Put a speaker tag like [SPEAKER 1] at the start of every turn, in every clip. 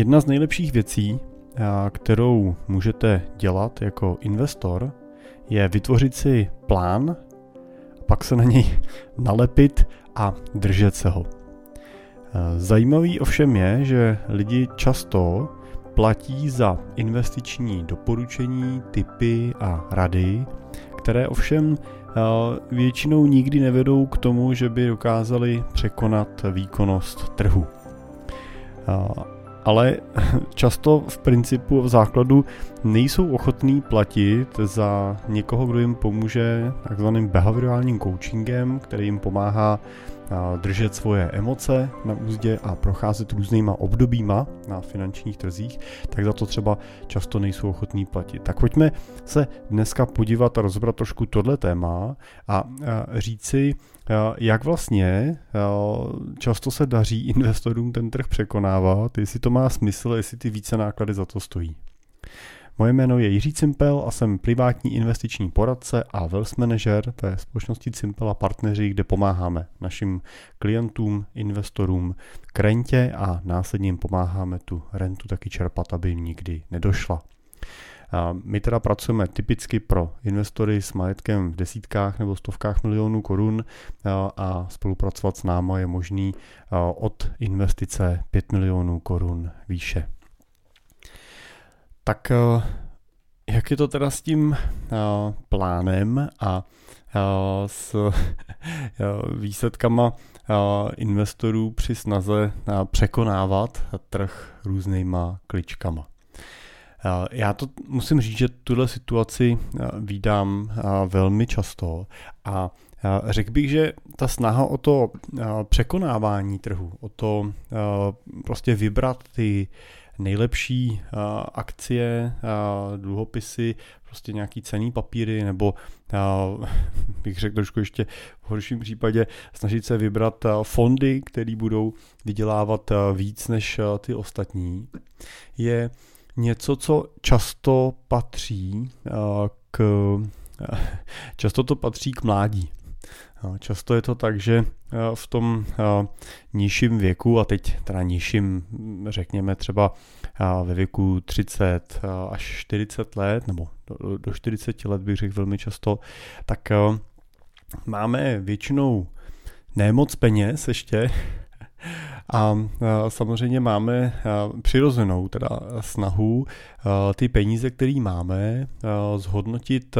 [SPEAKER 1] Jedna z nejlepších věcí, kterou můžete dělat jako investor, je vytvořit si plán, pak se na něj nalepit a držet se ho. Zajímavý ovšem je, že lidi často platí za investiční doporučení, typy a rady, které ovšem většinou nikdy nevedou k tomu, že by dokázali překonat výkonnost trhu ale často v principu v základu nejsou ochotní platit za někoho, kdo jim pomůže takzvaným behaviorálním coachingem, který jim pomáhá držet svoje emoce na úzdě a procházet různýma obdobíma na finančních trzích, tak za to třeba často nejsou ochotní platit. Tak pojďme se dneska podívat a rozbrat trošku tohle téma a říci, jak vlastně často se daří investorům ten trh překonávat, jestli to má smysl, jestli ty více náklady za to stojí. Moje jméno je Jiří Cimpel a jsem privátní investiční poradce a wealth manager ve společnosti Cimpel a partneři, kde pomáháme našim klientům, investorům k rentě a následně jim pomáháme tu rentu taky čerpat, aby jim nikdy nedošla. My teda pracujeme typicky pro investory s majetkem v desítkách nebo stovkách milionů korun a spolupracovat s náma je možný od investice 5 milionů korun výše. Tak eh, jak je to teda s tím eh, plánem a eh, s výsledkama investorů při snaze překonávat trh různýma kličkama? Já to musím říct, že tuhle situaci vídám velmi často a řekl bych, že ta snaha o to překonávání trhu, o to prostě vybrat ty nejlepší uh, akcie, uh, dluhopisy, prostě nějaký cený papíry, nebo uh, bych řekl trošku ještě v horším případě snažit se vybrat fondy, které budou vydělávat víc než ty ostatní, je něco, co často patří k často to patří k mládí. Často je to tak, že v tom nižším věku, a teď teda nižším, řekněme třeba ve věku 30 až 40 let, nebo do 40 let bych řekl velmi často, tak máme většinou nemoc peněz ještě, a samozřejmě máme přirozenou teda snahu ty peníze, které máme, zhodnotit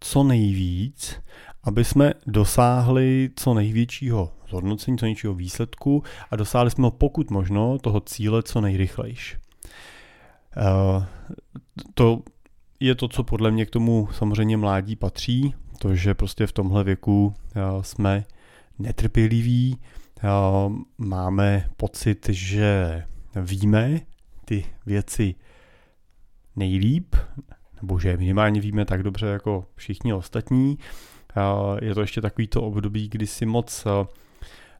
[SPEAKER 1] co nejvíc aby jsme dosáhli co největšího zhodnocení, co největšího výsledku a dosáhli jsme ho pokud možno toho cíle co nejrychlejš. Eh, to je to, co podle mě k tomu samozřejmě mládí patří, to, že prostě v tomhle věku eh, jsme netrpěliví, eh, máme pocit, že víme ty věci nejlíp, nebo že minimálně víme tak dobře jako všichni ostatní je to ještě takový to období, kdy si moc eh,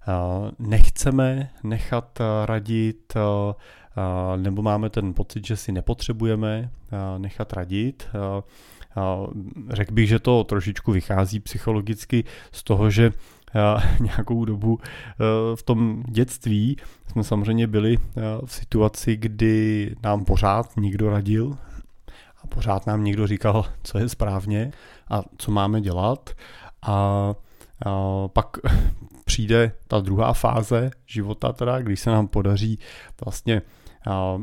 [SPEAKER 1] eh, nechceme nechat eh, radit, nebo máme ten pocit, že si nepotřebujeme nechat radit. Řekl bych, že to trošičku vychází psychologicky z toho, že nějakou dobu v tom dětství jsme samozřejmě byli v situaci, kdy nám pořád nikdo radil, a pořád nám někdo říkal, co je správně a co máme dělat. A, a pak přijde ta druhá fáze života, teda, když se nám podaří vlastně a,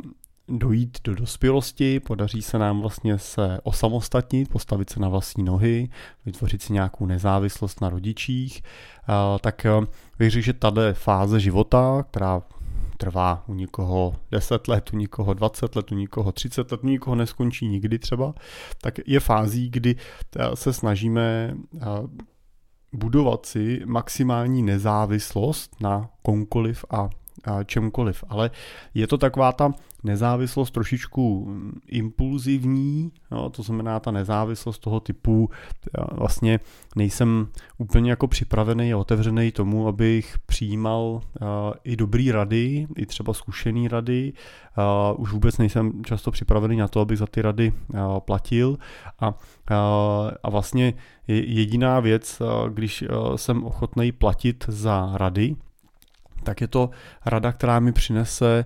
[SPEAKER 1] dojít do dospělosti, podaří se nám vlastně se osamostatnit, postavit se na vlastní nohy, vytvořit si nějakou nezávislost na rodičích, tak řekl, že tato fáze života, která trvá u někoho 10 let, u někoho 20 let, u někoho 30 let, u někoho neskončí nikdy třeba, tak je fází, kdy eh, se snažíme eh, budovat si maximální nezávislost na komkoliv a čemkoliv. Ale je to taková ta nezávislost trošičku mm, impulzivní, no, to znamená ta nezávislost toho typu, vlastně nejsem úplně jako připravený a otevřený tomu, abych přijímal uh, i dobrý rady, i třeba zkušený rady. Uh, už vůbec nejsem často připravený na to, abych za ty rady uh, platil. A, a vlastně jediná věc, když jsem ochotný platit za rady, tak je to rada, která mi přinese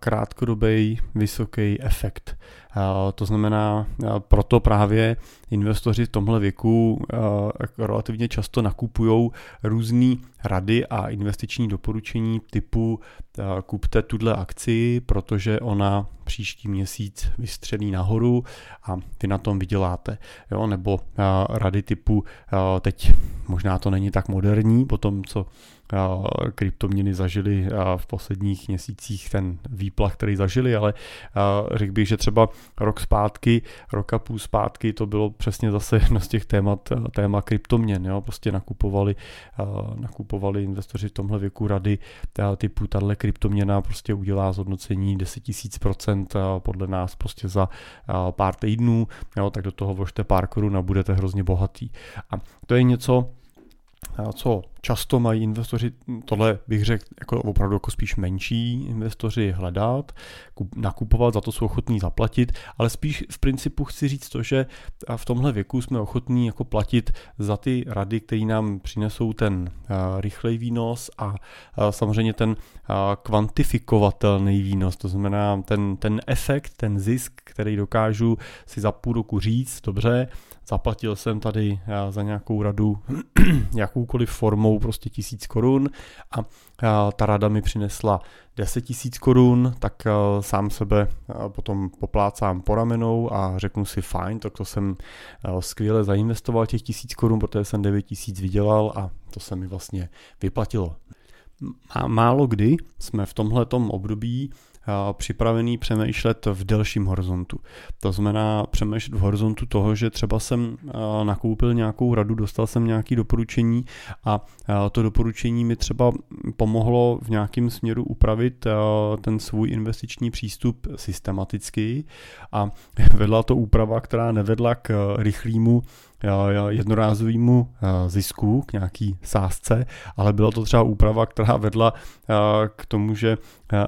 [SPEAKER 1] krátkodobý vysoký efekt. To znamená, proto právě investoři v tomhle věku relativně často nakupují různé rady a investiční doporučení typu kupte tuhle akci, protože ona příští měsíc vystřelí nahoru a vy na tom vyděláte. Jo? Nebo rady typu teď možná to není tak moderní, po tom, co kryptoměny zažili v posledních měsících ten výplach, který zažili, ale řekl bych, že třeba rok zpátky, rok a půl zpátky to bylo přesně zase jedno z těch témat, téma kryptoměn, jo? prostě nakupovali, nakupovali investoři v tomhle věku rady typu tahle kryptoměna prostě udělá zhodnocení 10 000% podle nás prostě za pár týdnů, jo? tak do toho vložte pár korun a budete hrozně bohatý. A to je něco, co často mají investoři, tohle bych řekl jako opravdu jako spíš menší investoři hledat, nakupovat, za to jsou ochotní zaplatit, ale spíš v principu chci říct to, že v tomhle věku jsme ochotní jako platit za ty rady, které nám přinesou ten rychlej výnos a samozřejmě ten kvantifikovatelný výnos, to znamená ten, ten efekt, ten zisk, který dokážu si za půl roku říct, dobře, zaplatil jsem tady za nějakou radu jakoukoliv formou prostě tisíc korun a ta rada mi přinesla 10 tisíc korun, tak sám sebe potom poplácám po ramenou a řeknu si fajn, tak to jsem skvěle zainvestoval těch tisíc korun, protože jsem 9 tisíc vydělal a to se mi vlastně vyplatilo. Málo kdy jsme v tomhletom období připravený přemýšlet v delším horizontu. To znamená přemýšlet v horizontu toho, že třeba jsem nakoupil nějakou radu, dostal jsem nějaké doporučení a to doporučení mi třeba pomohlo v nějakém směru upravit ten svůj investiční přístup systematicky a vedla to úprava, která nevedla k rychlému jednorázovému zisku, k nějaký sázce, ale byla to třeba úprava, která vedla k tomu, že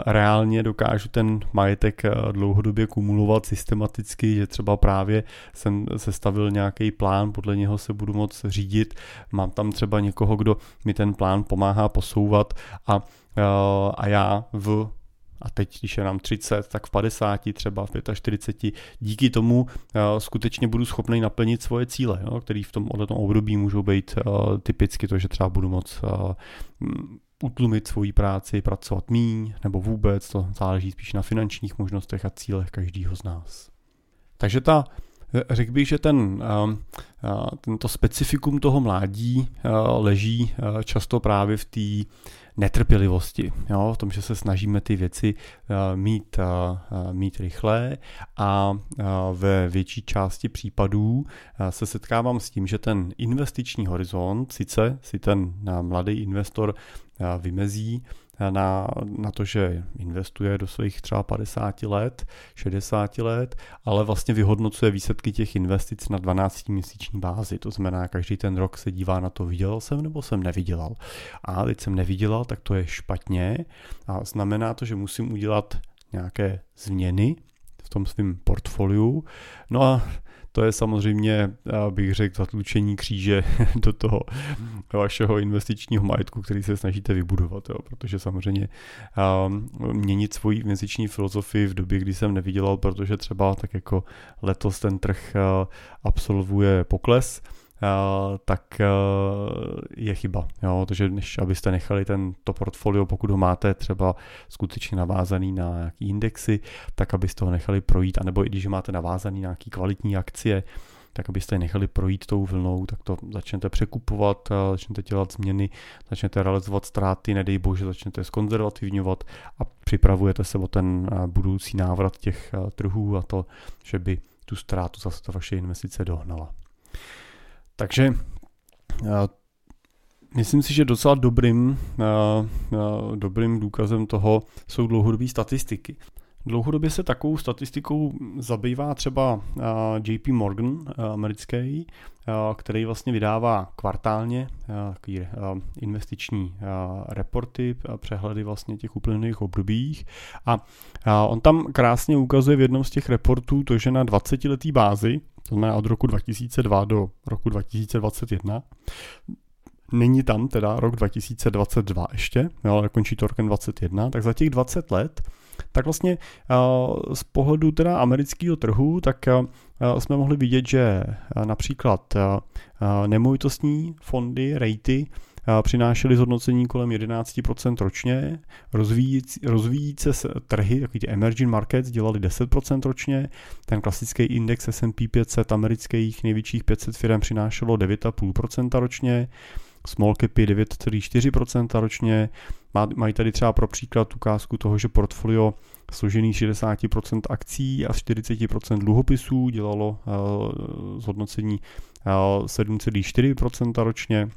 [SPEAKER 1] reálně dokážu ten majetek dlouhodobě kumulovat systematicky, že třeba právě jsem sestavil nějaký plán, podle něho se budu moct řídit, mám tam třeba někoho, kdo mi ten plán pomáhá posouvat a, a já v a teď, když je nám 30, tak v 50, třeba v 45, díky tomu uh, skutečně budu schopný naplnit svoje cíle, jo, které v tom, tom období můžou být uh, typicky to, že třeba budu moc uh, utlumit svoji práci, pracovat míň, nebo vůbec, to záleží spíš na finančních možnostech a cílech každého z nás. Takže ta Řekl bych, že ten, tento specifikum toho mládí leží často právě v té netrpělivosti, jo, v tom, že se snažíme ty věci mít, mít rychle a ve větší části případů se setkávám s tím, že ten investiční horizont, sice si ten mladý investor vymezí, na, na to, že investuje do svých třeba 50 let, 60 let, ale vlastně vyhodnocuje výsledky těch investic na 12-měsíční bázi. To znamená, každý ten rok se dívá na to, vydělal jsem nebo jsem nevydělal. A teď jsem nevydělal, tak to je špatně a znamená to, že musím udělat nějaké změny v tom svém portfoliu. No a to je samozřejmě, bych řekl, zatlučení kříže do toho vašeho investičního majetku, který se snažíte vybudovat, jo, protože samozřejmě um, měnit svoji investiční filozofii v době, kdy jsem nevydělal, protože třeba tak jako letos ten trh uh, absolvuje pokles, tak uh, je chyba. Jo? Takže než abyste nechali ten, to portfolio, pokud ho máte třeba skutečně navázaný na nějaký indexy, tak abyste ho nechali projít, anebo i když máte navázaný na nějaký kvalitní akcie, tak abyste je nechali projít tou vlnou, tak to začnete překupovat, začnete dělat změny, začnete realizovat ztráty, nedej bože, začnete skonzervativňovat a připravujete se o ten budoucí návrat těch trhů a to, že by tu ztrátu zase ta vaše investice dohnala. Takže myslím si, že docela dobrým, dobrým důkazem toho jsou dlouhodobé statistiky. Dlouhodobě se takovou statistikou zabývá třeba JP Morgan americký, který vlastně vydává kvartálně takový investiční reporty, přehledy vlastně těch uplynulých obdobích a on tam krásně ukazuje v jednom z těch reportů to, že na 20 letý bázi to znamená od roku 2002 do roku 2021, není tam teda rok 2022 ještě, jo, končí to rokem 2021, tak za těch 20 let tak vlastně z pohledu teda amerického trhu, tak jsme mohli vidět, že například nemovitostní fondy, rejty, přinášely zhodnocení kolem 11% ročně, rozvíjící, se trhy, takový ty emerging markets, dělali 10% ročně, ten klasický index S&P 500 amerických největších 500 firm přinášelo 9,5% ročně, small capy 9,4% ročně, mají tady třeba pro příklad ukázku toho, že portfolio složený 60% akcí a 40% dluhopisů dělalo uh, zhodnocení uh, 7,4% ročně,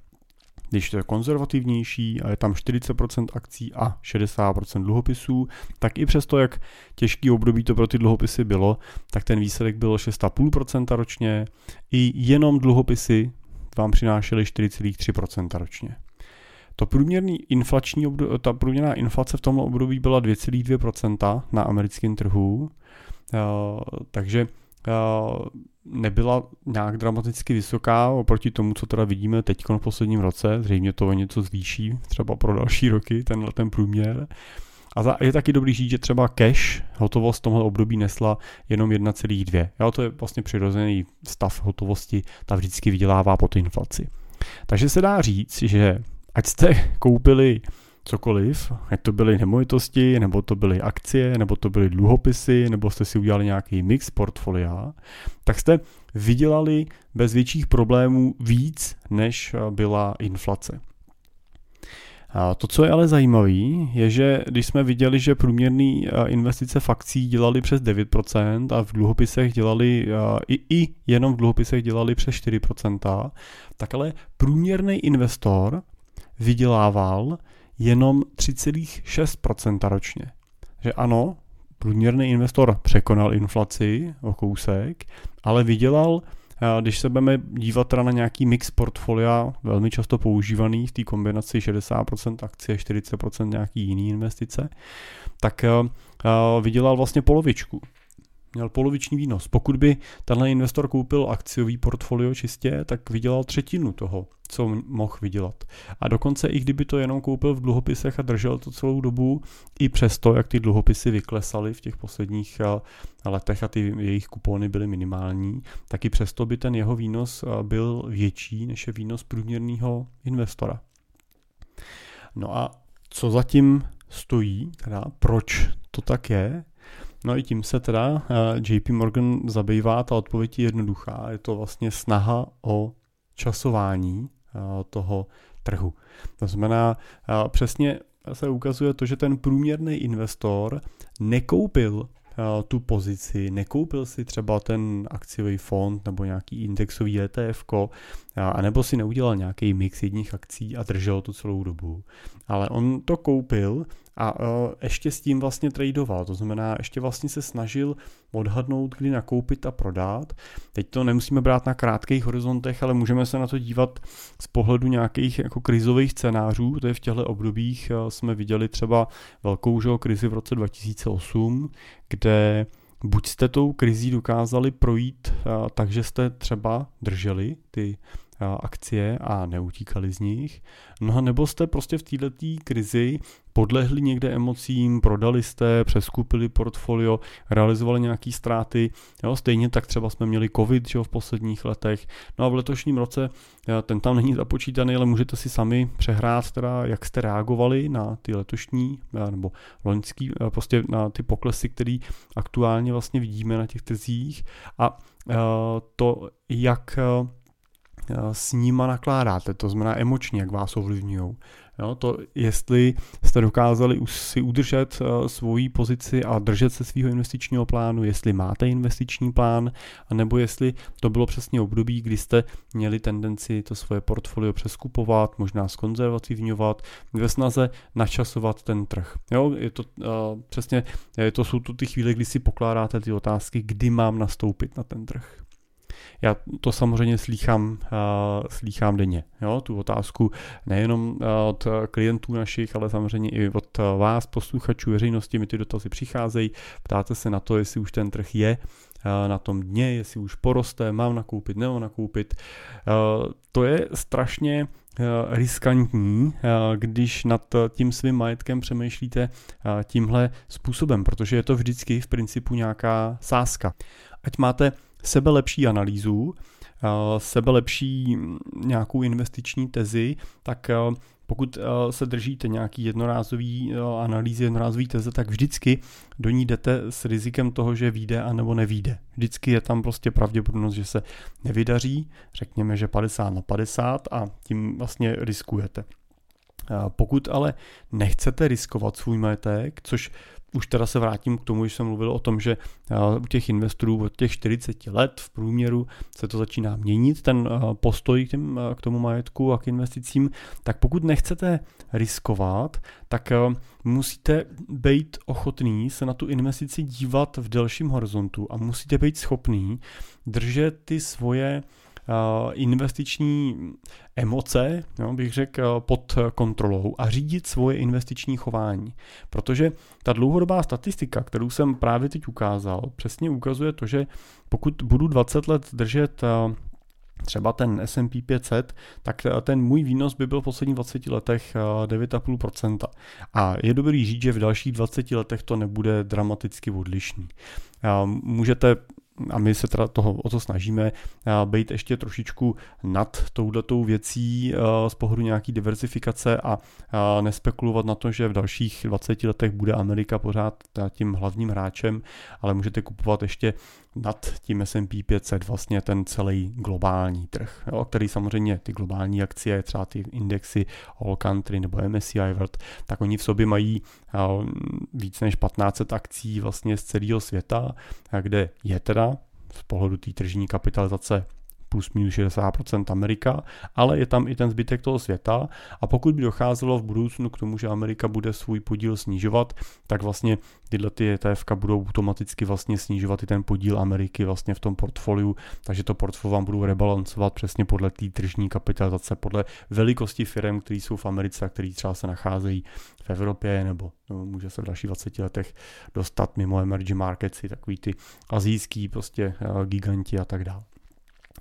[SPEAKER 1] když to je konzervativnější a je tam 40% akcí a 60% dluhopisů, tak i přesto, jak těžký období to pro ty dluhopisy bylo, tak ten výsledek byl 6,5% ročně. I jenom dluhopisy vám přinášely 4,3% ročně. To průměrný inflační období, ta průměrná inflace v tomto období byla 2,2% na americkém trhu, eh, takže eh, nebyla nějak dramaticky vysoká oproti tomu, co teda vidíme teď v posledním roce. Zřejmě to něco zvýší, třeba pro další roky, tenhle ten průměr. A je taky dobrý říct, že třeba cash, hotovost v tomhle období nesla jenom 1,2. Jo, to je vlastně přirozený stav hotovosti, ta vždycky vydělává po inflaci. Takže se dá říct, že ať jste koupili cokoliv, ať to byly nemovitosti, nebo to byly akcie, nebo to byly dluhopisy, nebo jste si udělali nějaký mix portfolia, tak jste vydělali bez větších problémů víc, než byla inflace. A to, co je ale zajímavé, je, že když jsme viděli, že průměrné investice v akcí dělali přes 9% a v dluhopisech dělali, i, i jenom v dluhopisech dělali přes 4%, tak ale průměrný investor vydělával jenom 3,6% ročně. Že ano, průměrný investor překonal inflaci o kousek, ale vydělal, když se budeme dívat teda na nějaký mix portfolia, velmi často používaný v té kombinaci 60% akcie, 40% nějaký jiný investice, tak vydělal vlastně polovičku měl poloviční výnos. Pokud by tenhle investor koupil akciový portfolio čistě, tak vydělal třetinu toho, co mohl vydělat. A dokonce i kdyby to jenom koupil v dluhopisech a držel to celou dobu, i přesto, jak ty dluhopisy vyklesaly v těch posledních eh, letech a ty jejich kupony byly minimální, tak i přesto by ten jeho výnos eh, byl větší než je výnos průměrného investora. No a co zatím stojí, teda proč to tak je, No i tím se teda eh, JP Morgan zabývá, ta odpověď je jednoduchá. Je to vlastně snaha o časování eh, toho trhu. To znamená, eh, přesně se ukazuje to, že ten průměrný investor nekoupil tu pozici, nekoupil si třeba ten akciový fond nebo nějaký indexový ETF, a nebo si neudělal nějaký mix jedních akcí a držel to celou dobu. Ale on to koupil a uh, ještě s tím vlastně tradoval, to znamená, ještě vlastně se snažil odhadnout, kdy nakoupit a prodat. Teď to nemusíme brát na krátkých horizontech, ale můžeme se na to dívat z pohledu nějakých jako krizových scénářů. To je v těchto obdobích uh, jsme viděli třeba velkou že, krizi v roce 2008, kde buď jste tou krizí dokázali projít uh, takže jste třeba drželi ty akcie a neutíkali z nich. No a nebo jste prostě v této krizi podlehli někde emocím, prodali jste, přeskupili portfolio, realizovali nějaké ztráty. Jo, stejně tak třeba jsme měli covid že, v posledních letech. No a v letošním roce ten tam není započítaný, ale můžete si sami přehrát, teda, jak jste reagovali na ty letošní nebo loňský, prostě na ty poklesy, které aktuálně vlastně vidíme na těch trzích a to, jak Eh, s nima nakládáte, to znamená emočně, jak vás ovlivňují. Jo, to, jestli jste dokázali si udržet uh, svoji pozici a držet se svého investičního plánu, jestli máte investiční plán, anebo jestli to bylo přesně období, kdy jste měli tendenci to svoje portfolio přeskupovat, možná skonzervativňovat, ve snaze načasovat ten trh. Jo, je to uh, přesně, je to jsou to ty chvíle, kdy si pokládáte ty otázky, kdy mám nastoupit na ten trh. Já to samozřejmě slýchám, uh, slýchám denně. Jo? Tu otázku nejenom uh, od klientů našich, ale samozřejmě i od uh, vás, posluchačů, veřejnosti, mi ty dotazy přicházejí. Ptáte se na to, jestli už ten trh je na tom dně, jestli už poroste, mám nakoupit, nebo nakoupit. To je strašně riskantní, když nad tím svým majetkem přemýšlíte tímhle způsobem, protože je to vždycky v principu nějaká sázka. Ať máte sebe lepší analýzu, sebe lepší nějakou investiční tezi, tak pokud se držíte nějaký jednorázový analýzy, jednorázový teze, tak vždycky do ní jdete s rizikem toho, že vyjde a nebo nevíde. Vždycky je tam prostě pravděpodobnost, že se nevydaří, řekněme, že 50 na 50 a tím vlastně riskujete. Pokud ale nechcete riskovat svůj majetek, což už teda se vrátím k tomu, že jsem mluvil o tom, že eh, u těch investorů od těch 40 let v průměru se to začíná měnit, ten eh, postoj k, těm, eh, k tomu majetku a k investicím, tak pokud nechcete riskovat, tak musíte být ochotný se na tu investici dívat v delším horizontu a musíte být schopný držet ty svoje investiční emoce, jo, bych řekl, eh, pod kontrolou a řídit svoje investiční chování. Protože ta dlouhodobá statistika, kterou jsem právě teď ukázal, přesně ukazuje to, že pokud budu 20 let držet eh, třeba ten S&P 500, tak ten můj výnos by byl v posledních 20 letech 9,5%. A je dobrý říct, že v dalších 20 letech to nebude dramaticky odlišný. Můžete a my se teda toho, o to snažíme, být ještě trošičku nad touhletou věcí z pohledu nějaký diversifikace a nespekulovat na to, že v dalších 20 letech bude Amerika pořád tím hlavním hráčem, ale můžete kupovat ještě nad tím S&P 500 vlastně ten celý globální trh, jo, který samozřejmě ty globální akcie, třeba ty indexy All Country nebo MSCI World, tak oni v sobě mají víc než 1500 akcí vlastně z celého světa, kde je teda z pohledu té tržní kapitalizace plus minus 60% Amerika, ale je tam i ten zbytek toho světa a pokud by docházelo v budoucnu k tomu, že Amerika bude svůj podíl snižovat, tak vlastně tyhle ty ETF budou automaticky vlastně snižovat i ten podíl Ameriky vlastně v tom portfoliu, takže to portfolio vám budou rebalancovat přesně podle té tržní kapitalizace, podle velikosti firm, které jsou v Americe a které třeba se nacházejí v Evropě nebo no, může se v dalších 20 letech dostat mimo emerging markets, takový ty azijský prostě uh, giganti a tak dále.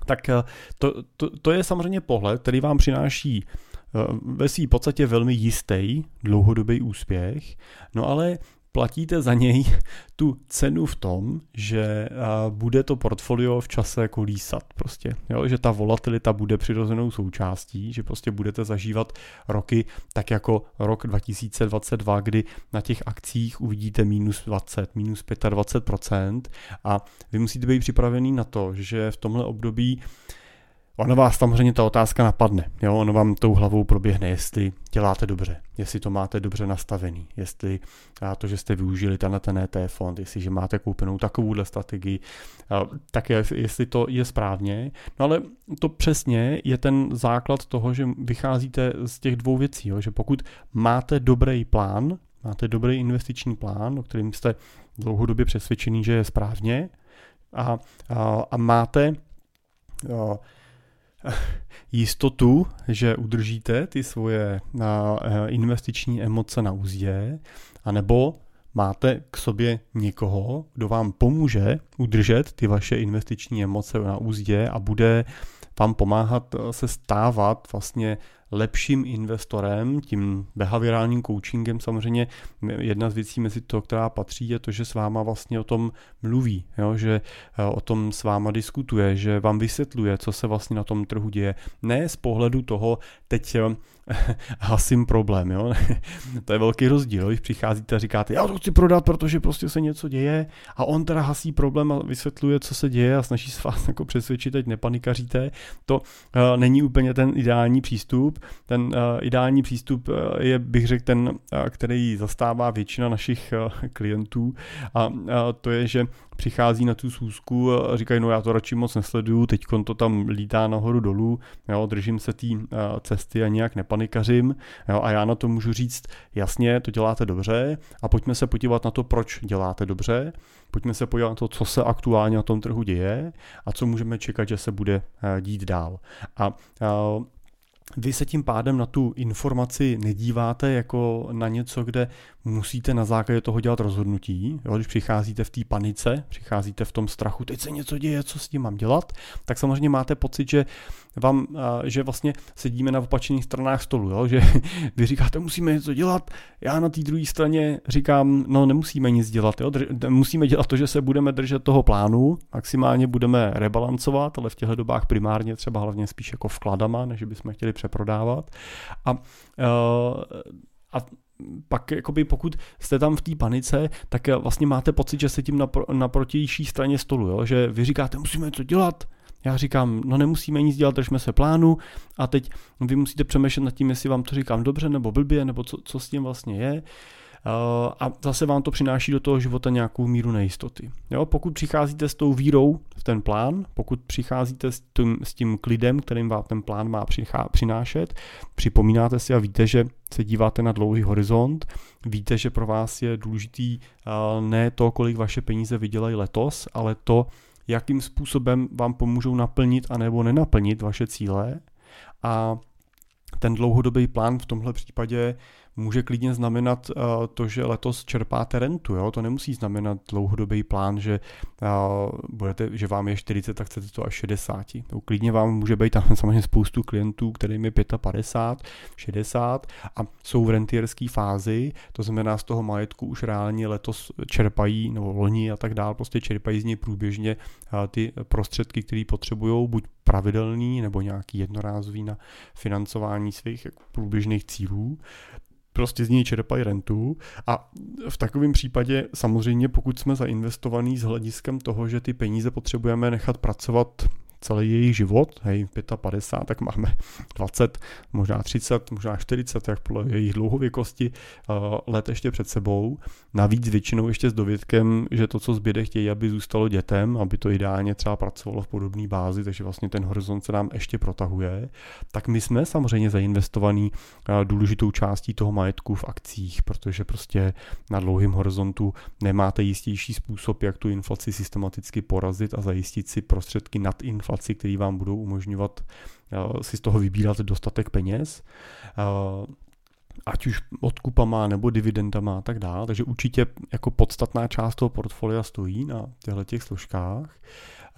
[SPEAKER 1] Tak eh, to, to, to je samozřejmě pohled, který vám přináší eh, ve své podstatě velmi jistý dlouhodobý úspěch, no ale platíte za něj tu cenu v tom, že bude to portfolio v čase kolísat prostě, jo? že ta volatilita bude přirozenou součástí, že prostě budete zažívat roky tak jako rok 2022, kdy na těch akcích uvidíte minus 20, minus 25% a vy musíte být připravený na to, že v tomhle období Ono vás samozřejmě ta otázka napadne, jo? ono vám tou hlavou proběhne, jestli děláte dobře, jestli to máte dobře nastavený, jestli to, že jste využili tenhle ten ETF fond, jestli že máte koupenou takovouhle strategii, tak je, jestli to je správně. No ale to přesně je ten základ toho, že vycházíte z těch dvou věcí, jo? že pokud máte dobrý plán, máte dobrý investiční plán, o kterým jste dlouhodobě přesvědčený, že je správně a, a, a máte a, jistotu, že udržíte ty svoje eh, investiční emoce na úzdě, anebo máte k sobě někoho, kdo vám pomůže udržet ty vaše investiční emoce na úzdě a bude vám pomáhat eh, se stávat vlastně lepším investorem, tím behaviorálním coachingem samozřejmě jedna z věcí mezi to, která patří, je to, že s váma vlastně o tom mluví, jo? že eh, o tom s váma diskutuje, že vám vysvětluje, co se vlastně na tom trhu děje. Ne z pohledu toho, teď eh, hasím problém, jo? to je velký rozdíl, když přicházíte a říkáte, já to chci prodat, protože prostě se něco děje a on teda hasí problém a vysvětluje, co se děje a snaží se vás jako přesvědčit, teď nepanikaříte, to uh, není úplně ten ideální přístup. Ten uh, ideální přístup uh, je, bych řekl, ten, uh, který zastává většina našich uh, klientů a uh, to je, že přichází na tu sůzku a říkají, no já to radši moc nesleduju, teď to tam lítá nahoru dolů, jo, držím se té uh, cesty a nějak nepanikařím jo, a já na to můžu říct, jasně, to děláte dobře a pojďme se podívat na to, proč děláte dobře, pojďme se podívat na to, co se aktuálně na tom trhu děje a co můžeme čekat, že se bude uh, dít dál. A uh, vy se tím pádem na tu informaci nedíváte jako na něco, kde musíte na základě toho dělat rozhodnutí. Jo, když přicházíte v té panice, přicházíte v tom strachu, teď se něco děje, co s tím mám dělat, tak samozřejmě máte pocit, že vám, že vlastně sedíme na opačných stranách stolu, jo? že vy říkáte, musíme něco dělat, já na té druhé straně říkám, no nemusíme nic dělat, jo? musíme dělat to, že se budeme držet toho plánu, maximálně budeme rebalancovat, ale v těchto dobách primárně třeba hlavně spíš jako vkladama, než bychom chtěli přeprodávat. A, a pak jakoby pokud jste tam v té panice, tak vlastně máte pocit, že se tím na, na protější straně stolu, jo? že vy říkáte, musíme něco dělat, já říkám, no nemusíme nic dělat, držme se plánu a teď vy musíte přemýšlet nad tím, jestli vám to říkám dobře nebo blbě, nebo co, co s tím vlastně je. Uh, a zase vám to přináší do toho života nějakou míru nejistoty. Jo, pokud přicházíte s tou vírou v ten plán, pokud přicházíte s tím, s tím klidem, kterým vám ten plán má přinášet, připomínáte si a víte, že se díváte na dlouhý horizont, víte, že pro vás je důležitý uh, ne to, kolik vaše peníze vydělají letos, ale to, jakým způsobem vám pomůžou naplnit a nebo nenaplnit vaše cíle. A ten dlouhodobý plán v tomhle případě může klidně znamenat uh, to, že letos čerpáte rentu. Jo? To nemusí znamenat dlouhodobý plán, že, uh, budete, že vám je 40 tak chcete to až 60. To klidně vám může být tam samozřejmě spoustu klientů, kterým je 55, 60 a jsou v rentierské fázi, to znamená z toho majetku už reálně letos čerpají, nebo loni a tak dál, prostě čerpají z něj průběžně uh, ty prostředky, které potřebují, buď pravidelný nebo nějaký jednorázový na financování svých jako průběžných cílů prostě z něj čerpají rentu. A v takovém případě samozřejmě pokud jsme zainvestovaní s hlediskem toho, že ty peníze potřebujeme nechat pracovat celý jejich život, hej, 55, tak máme 20, možná 30, možná 40, jak podle jejich dlouhověkosti uh, let ještě před sebou. Navíc většinou ještě s dovědkem, že to, co zbyde, chtějí, aby zůstalo dětem, aby to ideálně třeba pracovalo v podobné bázi, takže vlastně ten horizont se nám ještě protahuje. Tak my jsme samozřejmě zainvestovaní uh, důležitou částí toho majetku v akcích, protože prostě na dlouhém horizontu nemáte jistější způsob, jak tu inflaci systematicky porazit a zajistit si prostředky nad inflací inflaci, které vám budou umožňovat eh, si z toho vybírat dostatek peněz eh, ať už odkupama nebo dividendama a tak dále. Takže určitě jako podstatná část toho portfolia stojí na těchto těch složkách.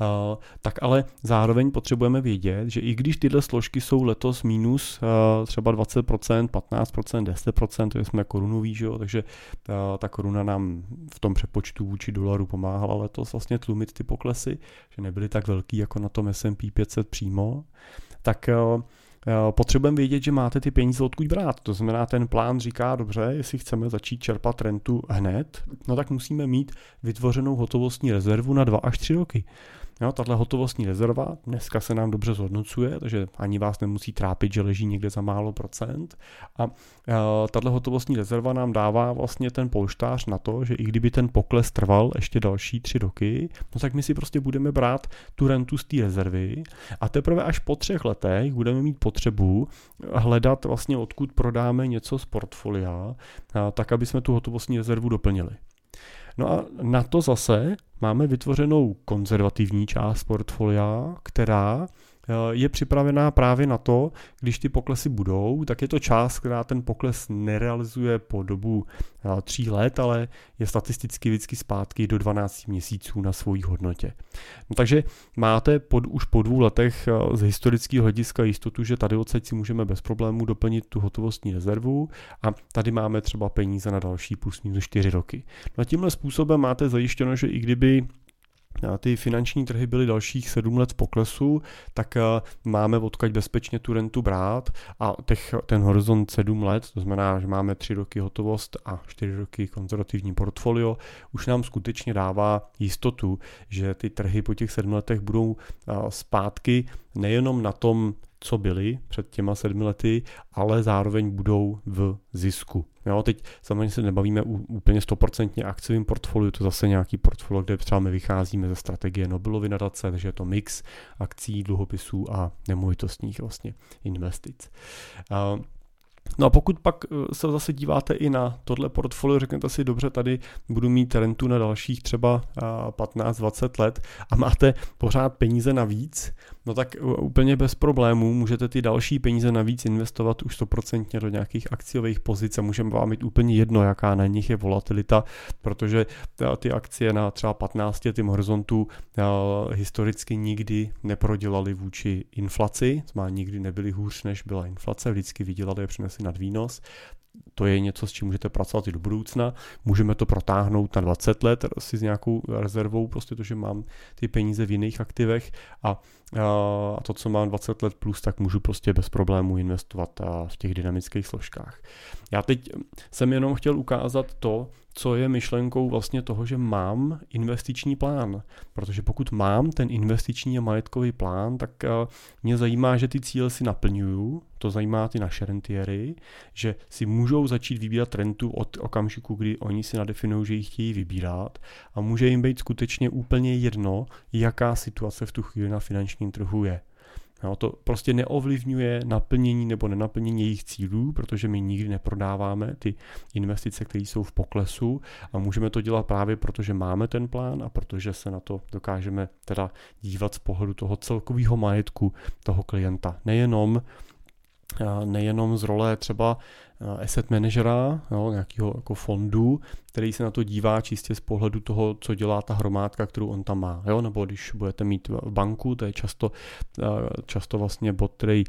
[SPEAKER 1] Uh, tak ale zároveň potřebujeme vědět, že i když tyhle složky jsou letos minus uh, třeba 20%, 15%, 10%, to jsme korunoví, že jo, takže uh, ta koruna nám v tom přepočtu vůči dolaru pomáhala letos vlastně tlumit ty poklesy, že nebyly tak velký jako na tom S&P 500 přímo, tak potřebujeme vědět, že máte ty peníze odkud brát. To znamená, ten plán říká, dobře, jestli chceme začít čerpat rentu hned, no tak musíme mít vytvořenou hotovostní rezervu na 2 až 3 roky. Jo, tahle hotovostní rezerva dneska se nám dobře zhodnocuje, takže ani vás nemusí trápit, že leží někde za málo procent. A uh, tahle hotovostní rezerva nám dává vlastně ten polštář na to, že i kdyby ten pokles trval ještě další tři roky, no tak my si prostě budeme brát tu rentu z té rezervy a teprve až po třech letech budeme mít potřebu hledat vlastně odkud prodáme něco z portfolia, uh, tak aby jsme tu hotovostní rezervu doplnili. No a na to zase máme vytvořenou konzervativní část portfolia, která je připravená právě na to, když ty poklesy budou, tak je to část, která ten pokles nerealizuje po dobu eh, tří let, ale je statisticky vždycky zpátky do 12 měsíců na svojí hodnotě. No, takže máte pod, už po dvou letech eh, z historického hlediska jistotu, že tady odsaď si můžeme bez problémů doplnit tu hotovostní rezervu a tady máme třeba peníze na další plus minus 4 roky. No a tímhle způsobem máte zajištěno, že i kdyby ty finanční trhy byly dalších sedm let v poklesu, tak eh, máme odkaď bezpečně tu rentu brát a těch, ten horizont sedm let, to znamená, že máme tři roky hotovost a čtyři roky konzervativní portfolio, už nám skutečně dává jistotu, že ty trhy po těch sedmi letech budou eh, zpátky nejenom na tom co byli před těma sedmi lety, ale zároveň budou v zisku. Jo, teď samozřejmě se nebavíme úplně stoprocentně akciovým portfoliu, to zase nějaký portfolio, kde třeba my vycházíme ze strategie Nobelovy nadace, takže je to mix akcí, dluhopisů a nemovitostních vlastně investic. No a pokud pak eh, se zase díváte i na tohle portfolio, řeknete si, dobře, tady budu mít rentu na dalších třeba 15-20 let a máte pořád peníze navíc, no tak eh, úplně bez problémů můžete ty další peníze navíc investovat už 100% do nějakých akciových pozic a můžeme vám mít úplně jedno, jaká na nich je volatilita, protože eh, ty akcie na třeba 15 letým horizontu historicky nikdy neprodělaly vůči inflaci, má nikdy nebyly hůř, než byla inflace, vždycky vydělali a přinesli nad výnos. To je něco, s čím můžete pracovat i do budoucna. Můžeme to protáhnout na 20 let asi s nějakou rezervou, prostě to, že mám ty peníze v jiných aktivech a, a to, co mám 20 let plus, tak můžu prostě bez problémů investovat v těch dynamických složkách. Já teď jsem jenom chtěl ukázat to, co je myšlenkou vlastně toho, že mám investiční plán. Protože pokud mám ten investiční a majetkový plán, tak eh, mě zajímá, že ty cíle si naplňuju, to zajímá ty naše rentiery, že si můžou začít vybírat rentu od okamžiku, kdy oni si nadefinují, že ji chtějí vybírat a může jim být skutečně úplně jedno, jaká situace v tu chvíli na finančním trhu je. Jo, to prostě neovlivňuje naplnění nebo nenaplnění jejich cílů, protože my nikdy neprodáváme ty investice, které jsou v poklesu a můžeme to dělat právě proto, že máme ten plán a protože se na to dokážeme teda dívat z pohledu toho celkového majetku toho klienta. Nejenom nejenom z role třeba asset managera, jo, nějakého jako fondu, který se na to dívá čistě z pohledu toho, co dělá ta hromádka, kterou on tam má. Jo? Nebo když budete mít banku, to je často, často vlastně bod, který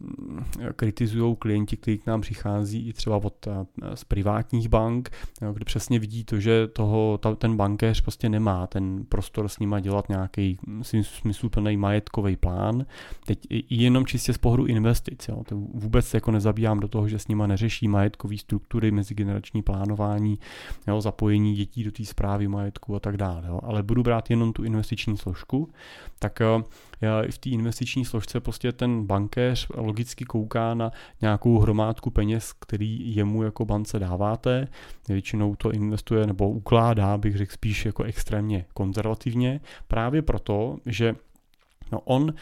[SPEAKER 1] mm, kritizují klienti, kteří k nám přichází i třeba od, z privátních bank, kde přesně vidí to, že toho, ta, ten bankéř prostě nemá ten prostor s nima dělat nějaký smysluplný majetkový plán. Teď jenom čistě z pohledu investic. Jo? To vůbec jako nezabíjám do toho, že s nima neřeší majetkové struktury, mezigenerační plánování, jo, zapojení dětí do té zprávy majetku a tak dále. Jo. Ale budu brát jenom tu investiční složku, tak já v té investiční složce prostě ten bankéř logicky kouká na nějakou hromádku peněz, který jemu jako bance dáváte. Většinou to investuje nebo ukládá, bych řekl spíš jako extrémně konzervativně, právě proto, že No on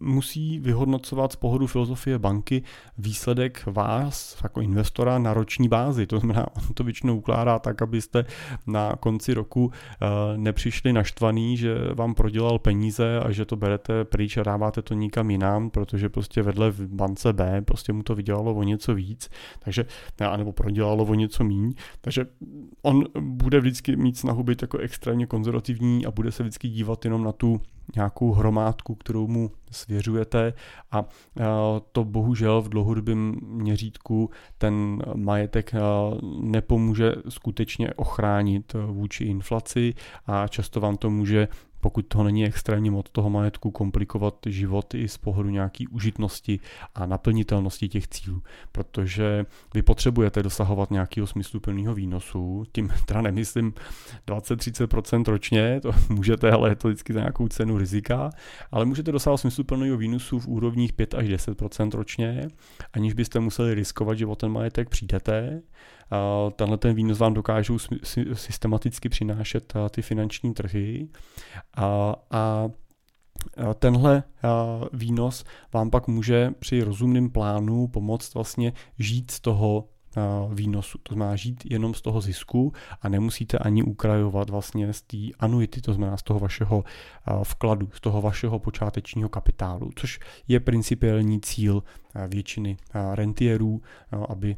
[SPEAKER 1] musí vyhodnocovat z pohledu filozofie banky výsledek vás jako investora na roční bázi. To znamená, on to většinou ukládá tak, abyste na konci roku eh, nepřišli naštvaný, že vám prodělal peníze a že to berete pryč a dáváte to nikam jinam, protože prostě vedle v bance B prostě mu to vydělalo o něco víc, takže, nebo prodělalo o něco míň, takže on bude vždycky mít snahu být jako extrémně konzervativní a bude se vždycky dívat jenom na tu nějakou hromádku, kterou mu svěřujete. A to bohužel v dlouhodobém měřítku ten majetek nepomůže skutečně ochránit vůči inflaci. A často vám to může pokud to není extrémně moc toho majetku, komplikovat život i z pohledu nějaký užitnosti a naplnitelnosti těch cílů. Protože vy potřebujete dosahovat nějakého smysluplného výnosu, tím teda nemyslím 20-30% ročně, to můžete, ale je to vždycky za nějakou cenu rizika, ale můžete dosahovat smysluplného výnosu v úrovních 5 až 10% ročně, aniž byste museli riskovat, že o ten majetek přijdete tenhle ten výnos vám dokážou systematicky přinášet ty finanční trhy. A, a tenhle výnos vám pak může při rozumném plánu pomoct vlastně žít z toho výnosu. To znamená žít jenom z toho zisku a nemusíte ani ukrajovat vlastně z té anuity, to znamená z toho vašeho vkladu, z toho vašeho počátečního kapitálu, což je principiální cíl většiny rentierů, aby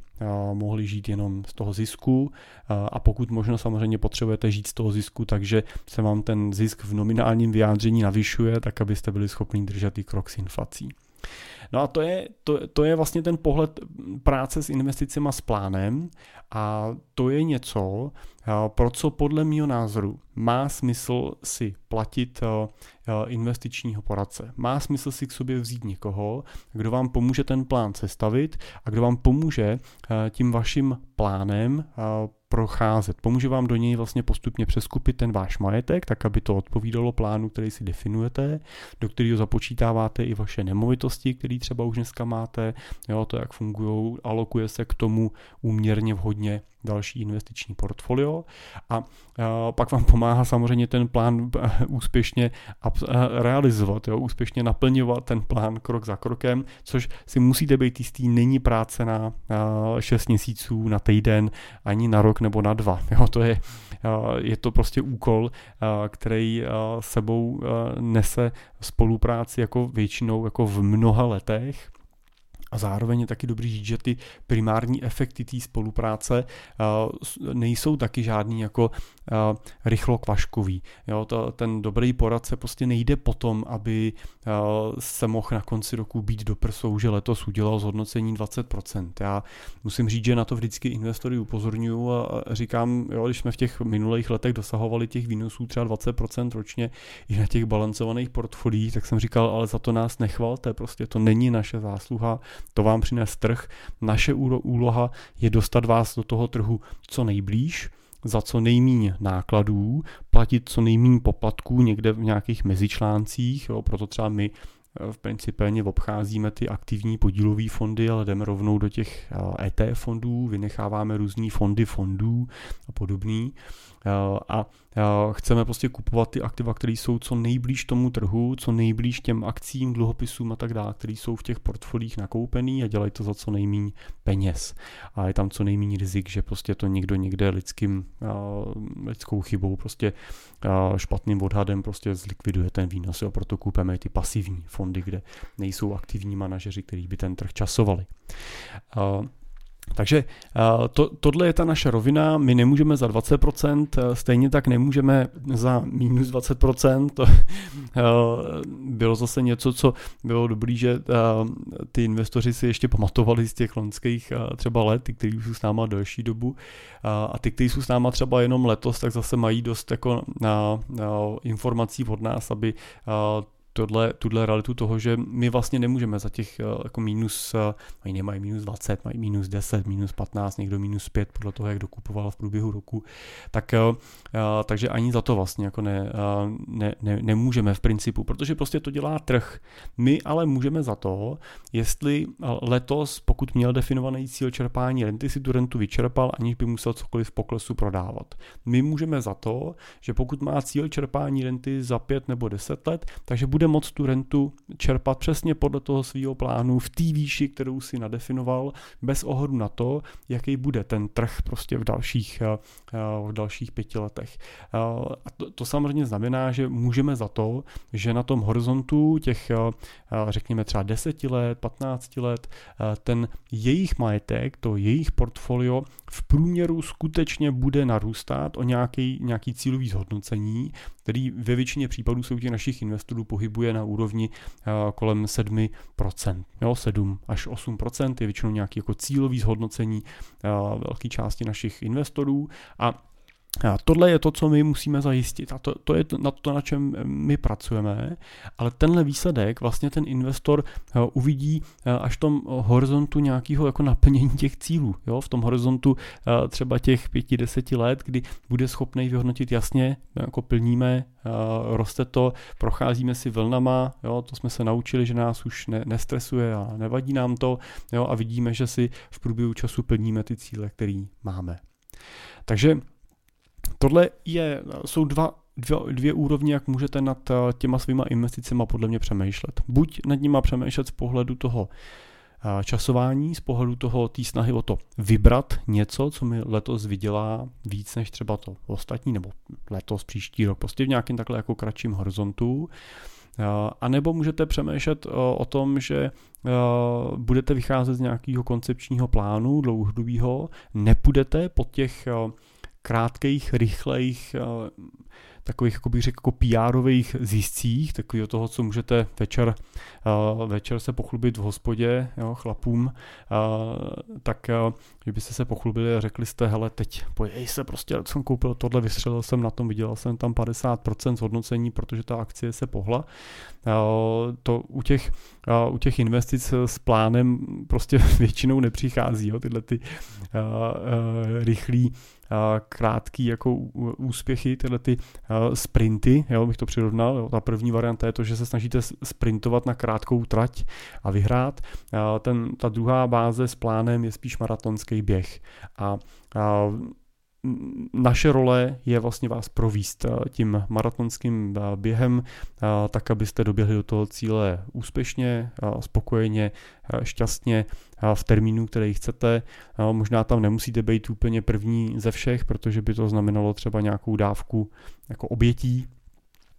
[SPEAKER 1] mohli žít jenom z toho zisku a pokud možno samozřejmě potřebujete žít z toho zisku, takže se vám ten zisk v nominálním vyjádření navyšuje, tak abyste byli schopni držet i krok s inflací. No a to je, to, to je vlastně ten pohled práce s investicemi s plánem a to je něco, pro co podle mého názoru má smysl si platit investičního poradce. Má smysl si k sobě vzít někoho, kdo vám pomůže ten plán sestavit a kdo vám pomůže tím vaším plánem procházet. Pomůže vám do něj vlastně postupně přeskupit ten váš majetek, tak aby to odpovídalo plánu, který si definujete, do kterého započítáváte i vaše nemovitosti, které třeba už dneska máte, jo, to jak fungují, alokuje se k tomu úměrně vhodně další investiční portfolio a pak vám pomáhá samozřejmě ten plán úspěšně realizovat, jo, úspěšně naplňovat ten plán krok za krokem, což si musíte být jistý, není práce na 6 měsíců, na týden, ani na rok nebo na dva. Jo, to je, je to prostě úkol, který sebou nese spolupráci jako většinou jako v mnoha letech a zároveň je taky dobrý říct, že ty primární efekty té spolupráce uh, nejsou taky žádný jako uh, rychlo kvaškový. Jo, to, ten dobrý poradce prostě nejde potom, aby uh, se mohl na konci roku být do prsou, že letos udělal zhodnocení 20%. Já musím říct, že na to vždycky investory upozorňuji a říkám, jo, když jsme v těch minulých letech dosahovali těch výnosů třeba 20% ročně i na těch balancovaných portfoliích, tak jsem říkal, ale za to nás nechvalte, prostě to není naše zásluha, to vám přines trh. Naše úloha je dostat vás do toho trhu co nejblíž, za co nejméně nákladů, platit co nejméně poplatků někde v nějakých mezičláncích, jo, proto třeba my v principálně obcházíme ty aktivní podílové fondy, ale jdeme rovnou do těch ETF eh, e fondů, vynecháváme různé fondy fondů a podobný. A chceme prostě kupovat ty aktiva, které jsou co nejblíž tomu trhu, co nejblíž těm akcím, dluhopisům a tak dále, které jsou v těch portfolích nakoupený a dělají to za co nejméně peněz. A je tam co nejméně rizik, že prostě to někdo někde lidským, lidskou chybou, prostě špatným odhadem prostě zlikviduje ten výnos. Jo, proto kupujeme ty pasivní fondy kde nejsou aktivní manažeři, kteří by ten trh časovali. Takže to, tohle je ta naše rovina, my nemůžeme za 20%, stejně tak nemůžeme za minus 20%, to bylo zase něco, co bylo dobrý, že ty investoři si ještě pamatovali z těch loňských třeba let, ty, kteří jsou s náma delší dobu a ty, kteří jsou s náma třeba jenom letos, tak zase mají dost jako na, na informací od nás, aby tohle, tuhle realitu toho, že my vlastně nemůžeme za těch eh, jako minus, eh, mají nemají minus 20, mají minus 10, minus 15, někdo minus 5, podle toho, jak dokupoval v průběhu roku, tak, eh, takže ani za to vlastně jako ne, ne, ne, nemůžeme v principu, protože prostě to dělá trh. My ale můžeme za to, jestli letos, pokud měl definovaný cíl čerpání renty, si tu rentu vyčerpal, aniž by musel cokoliv v poklesu prodávat. My můžeme za to, že pokud má cíl čerpání renty za 5 nebo 10 let, takže bude bude moct tu rentu čerpat přesně podle toho svého plánu v té výši, kterou si nadefinoval, bez ohledu na to, jaký bude ten trh prostě v dalších, eh, v dalších pěti letech. Eh, a to, to samozřejmě znamená, že můžeme za to, že na tom horizontu těch, eh, řekněme třeba 10 let, 15 let, ten jejich majetek, to jejich portfolio v průměru skutečně bude narůstat o nějaký, nějaký cílový zhodnocení, který ve většině případů se u těch našich investorů pohybuje na úrovni uh, kolem 7%. Jo, 7 až 8% je většinou nějaký jako cílový zhodnocení uh, velké části našich investorů a a tohle je to, co my musíme zajistit a to, to je na to, na čem my pracujeme, ale tenhle výsledek vlastně ten investor eh, uvidí eh, až v tom horizontu nějakého jako naplnění těch cílů, jo? v tom horizontu eh, třeba těch pěti, deseti let, kdy bude schopný vyhodnotit jasně, jako plníme, roste to, procházíme si vlnama, jo? to jsme se naučili, že nás už ne, nestresuje a nevadí nám to jo? a vidíme, že si v průběhu času plníme ty cíle, které máme. Takže Tohle je, jsou dva dvě, dvě úrovně, jak můžete nad eh, těma svýma investicemi podle mě přemýšlet. Buď nad nima přemýšlet z pohledu toho eh, časování, z pohledu toho té snahy o to vybrat něco, co mi letos vydělá víc než třeba to ostatní, nebo letos, příští rok, prostě v nějakém takhle jako kratším horizontu. Eh, a nebo můžete přemýšlet o tom, že budete vycházet z nějakého koncepčního plánu dlouhodobého, nepůjdete po těch krátkých, rychlejch, eh, takových, jako bych řekl, jako PR-ových zjistcích, takového toho, co můžete večer, uh, večer se pochlubit v hospodě jo, chlapům, uh, tak uh, že byste se pochlubili a řekli jste, hele, teď pojej se, prostě jsem koupil tohle, vystřelil jsem na tom, vydělal jsem tam 50% zhodnocení, protože ta akcie se pohla. To u těch, u těch investic s plánem prostě většinou nepřichází, jo, tyhle ty rychlí krátký jako úspěchy, tyhle ty sprinty, jo, bych to přirovnal. Jo. Ta první varianta je to, že se snažíte sprintovat na krátkou trať a vyhrát. Ten, ta druhá báze s plánem je spíš maratonský běh. A, a naše role je vlastně vás províst eh, tím maratonským eh, během, eh, tak abyste doběhli do toho cíle úspěšně, spokojeně, šťastně v termínu, který chcete. Možná tam nemusíte být úplně první ze všech, protože by to znamenalo třeba nějakou dávku jako obětí,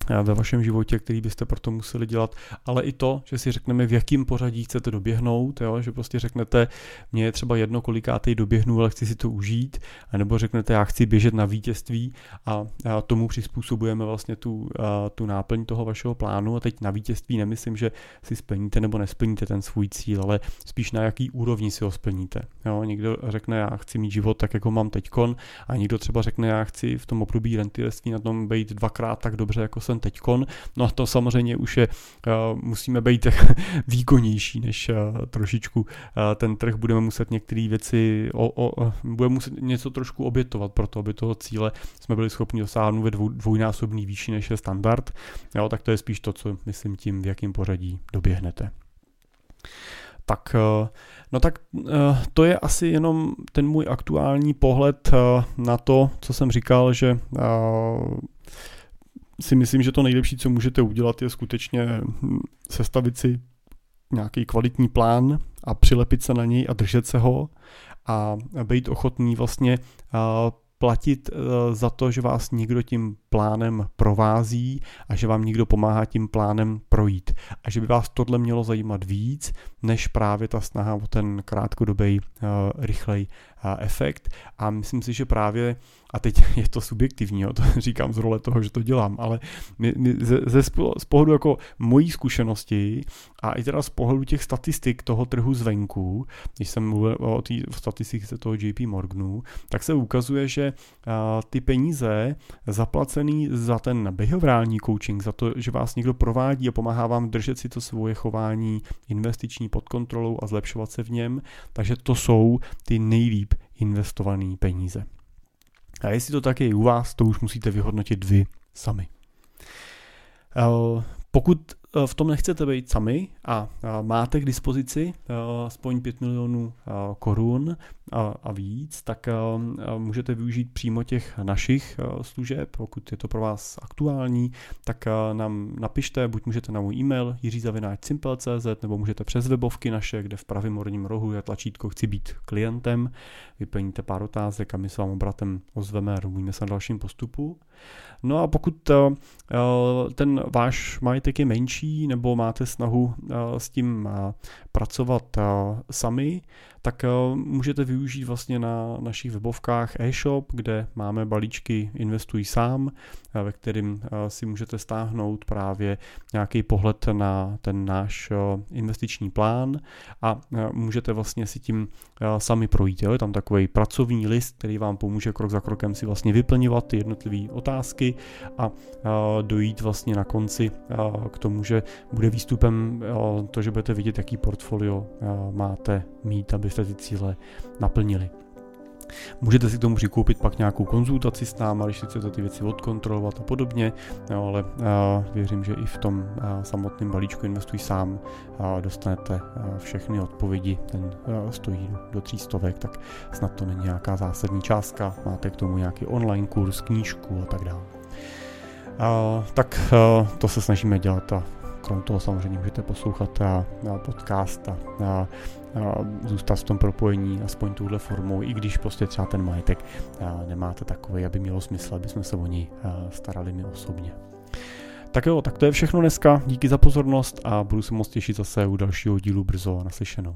[SPEAKER 1] ve vašem životě, který byste proto museli dělat, ale i to, že si řekneme, v jakém pořadí chcete doběhnout, jo? že prostě řeknete, mně je třeba jedno, kolikátej doběhnu, ale chci si to užít, nebo řeknete, já chci běžet na vítězství a, tomu přizpůsobujeme vlastně tu, tu náplň toho vašeho plánu a teď na vítězství nemyslím, že si splníte nebo nesplníte ten svůj cíl, ale spíš na jaký úrovni si ho splníte. Jo? Někdo řekne, já chci mít život tak, jako mám teďkon a někdo třeba řekne, já chci v tom období rentierství na tom být dvakrát tak dobře, jako jsem teďkon. No a to samozřejmě už je, uh, musíme být výkonnější, než uh, trošičku uh, ten trh. Budeme muset některé věci, o, o, budeme muset něco trošku obětovat pro to, aby toho cíle jsme byli schopni dosáhnout ve dvou, dvojnásobný výši, než je standard. Jo, tak to je spíš to, co myslím tím, v jakém pořadí doběhnete. Tak, no tak to je asi jenom ten můj aktuální pohled na to, co jsem říkal, že si myslím, že to nejlepší, co můžete udělat, je skutečně hm, sestavit si nějaký kvalitní plán a přilepit se na něj a držet se ho a být ochotný vlastně platit e, za to, že vás někdo tím plánem provází a že vám někdo pomáhá tím plánem projít. A že by vás tohle mělo zajímat víc, než právě ta snaha o ten krátkodobý, uh, rychlej efekt. A myslím si, že právě a teď je to subjektivní, jo, to říkám z role toho, že to dělám, ale my, my ze, ze, z pohledu jako mojí zkušenosti a i teda z pohledu těch statistik toho trhu zvenku, když jsem mluvil o té statistice toho JP Morganu, tak se ukazuje, že a, ty peníze zaplacený za ten behaviorální coaching, za to, že vás někdo provádí a pomáhá vám držet si to svoje chování investiční pod kontrolou a zlepšovat se v něm, takže to jsou ty nejlíp investované peníze. A jestli to tak je u vás, to už musíte vyhodnotit vy sami. Eh, pokud v tom nechcete být sami a máte k dispozici eh, aspoň 5 milionů eh, korun a víc, tak můžete využít přímo těch našich služeb. Pokud je to pro vás aktuální, tak nám napište, buď můžete na můj e-mail jiřizavináčsimple.cz nebo můžete přes webovky naše, kde v pravém horním rohu je tlačítko chci být klientem, vyplníte pár otázek a my s vám obratem ozveme a domluvíme se na dalším postupu. No a pokud ten váš majetek je menší, menší nebo máte snahu eh, s tím eh, pracovat eh, sami, tak můžete využít vlastně na našich webovkách e-shop, kde máme balíčky Investuj sám, ve kterým si můžete stáhnout právě nějaký pohled na ten náš investiční plán a můžete vlastně si tím sami projít. Je tam takový pracovní list, který vám pomůže krok za krokem si vlastně vyplňovat ty jednotlivé otázky a dojít vlastně na konci k tomu, že bude výstupem to, že budete vidět, jaký portfolio máte mít, abyste ty cíle naplnili. Můžete si k tomu přikoupit pak nějakou konzultaci s náma, když si chcete ty věci odkontrolovat a podobně, ale uh, věřím, že i v tom uh, samotném balíčku Investuj sám uh, dostanete uh, všechny odpovědi, ten stojí do, tří stovek, tak snad to není nějaká zásadní částka, máte k tomu nějaký online kurz, knížku a tak dále. Tak to se snažíme dělat a krom toho samozřejmě můžete poslouchat a, a podcast a, a, a zůstat v tom propojení aspoň touhle formou, i když prostě třeba ten majetek a, nemáte takový, aby mělo smysl, aby jsme se o něj starali my osobně. Tak jo, tak to je všechno dneska, díky za pozornost a budu se moc těšit zase u dalšího dílu brzo naslyšenou.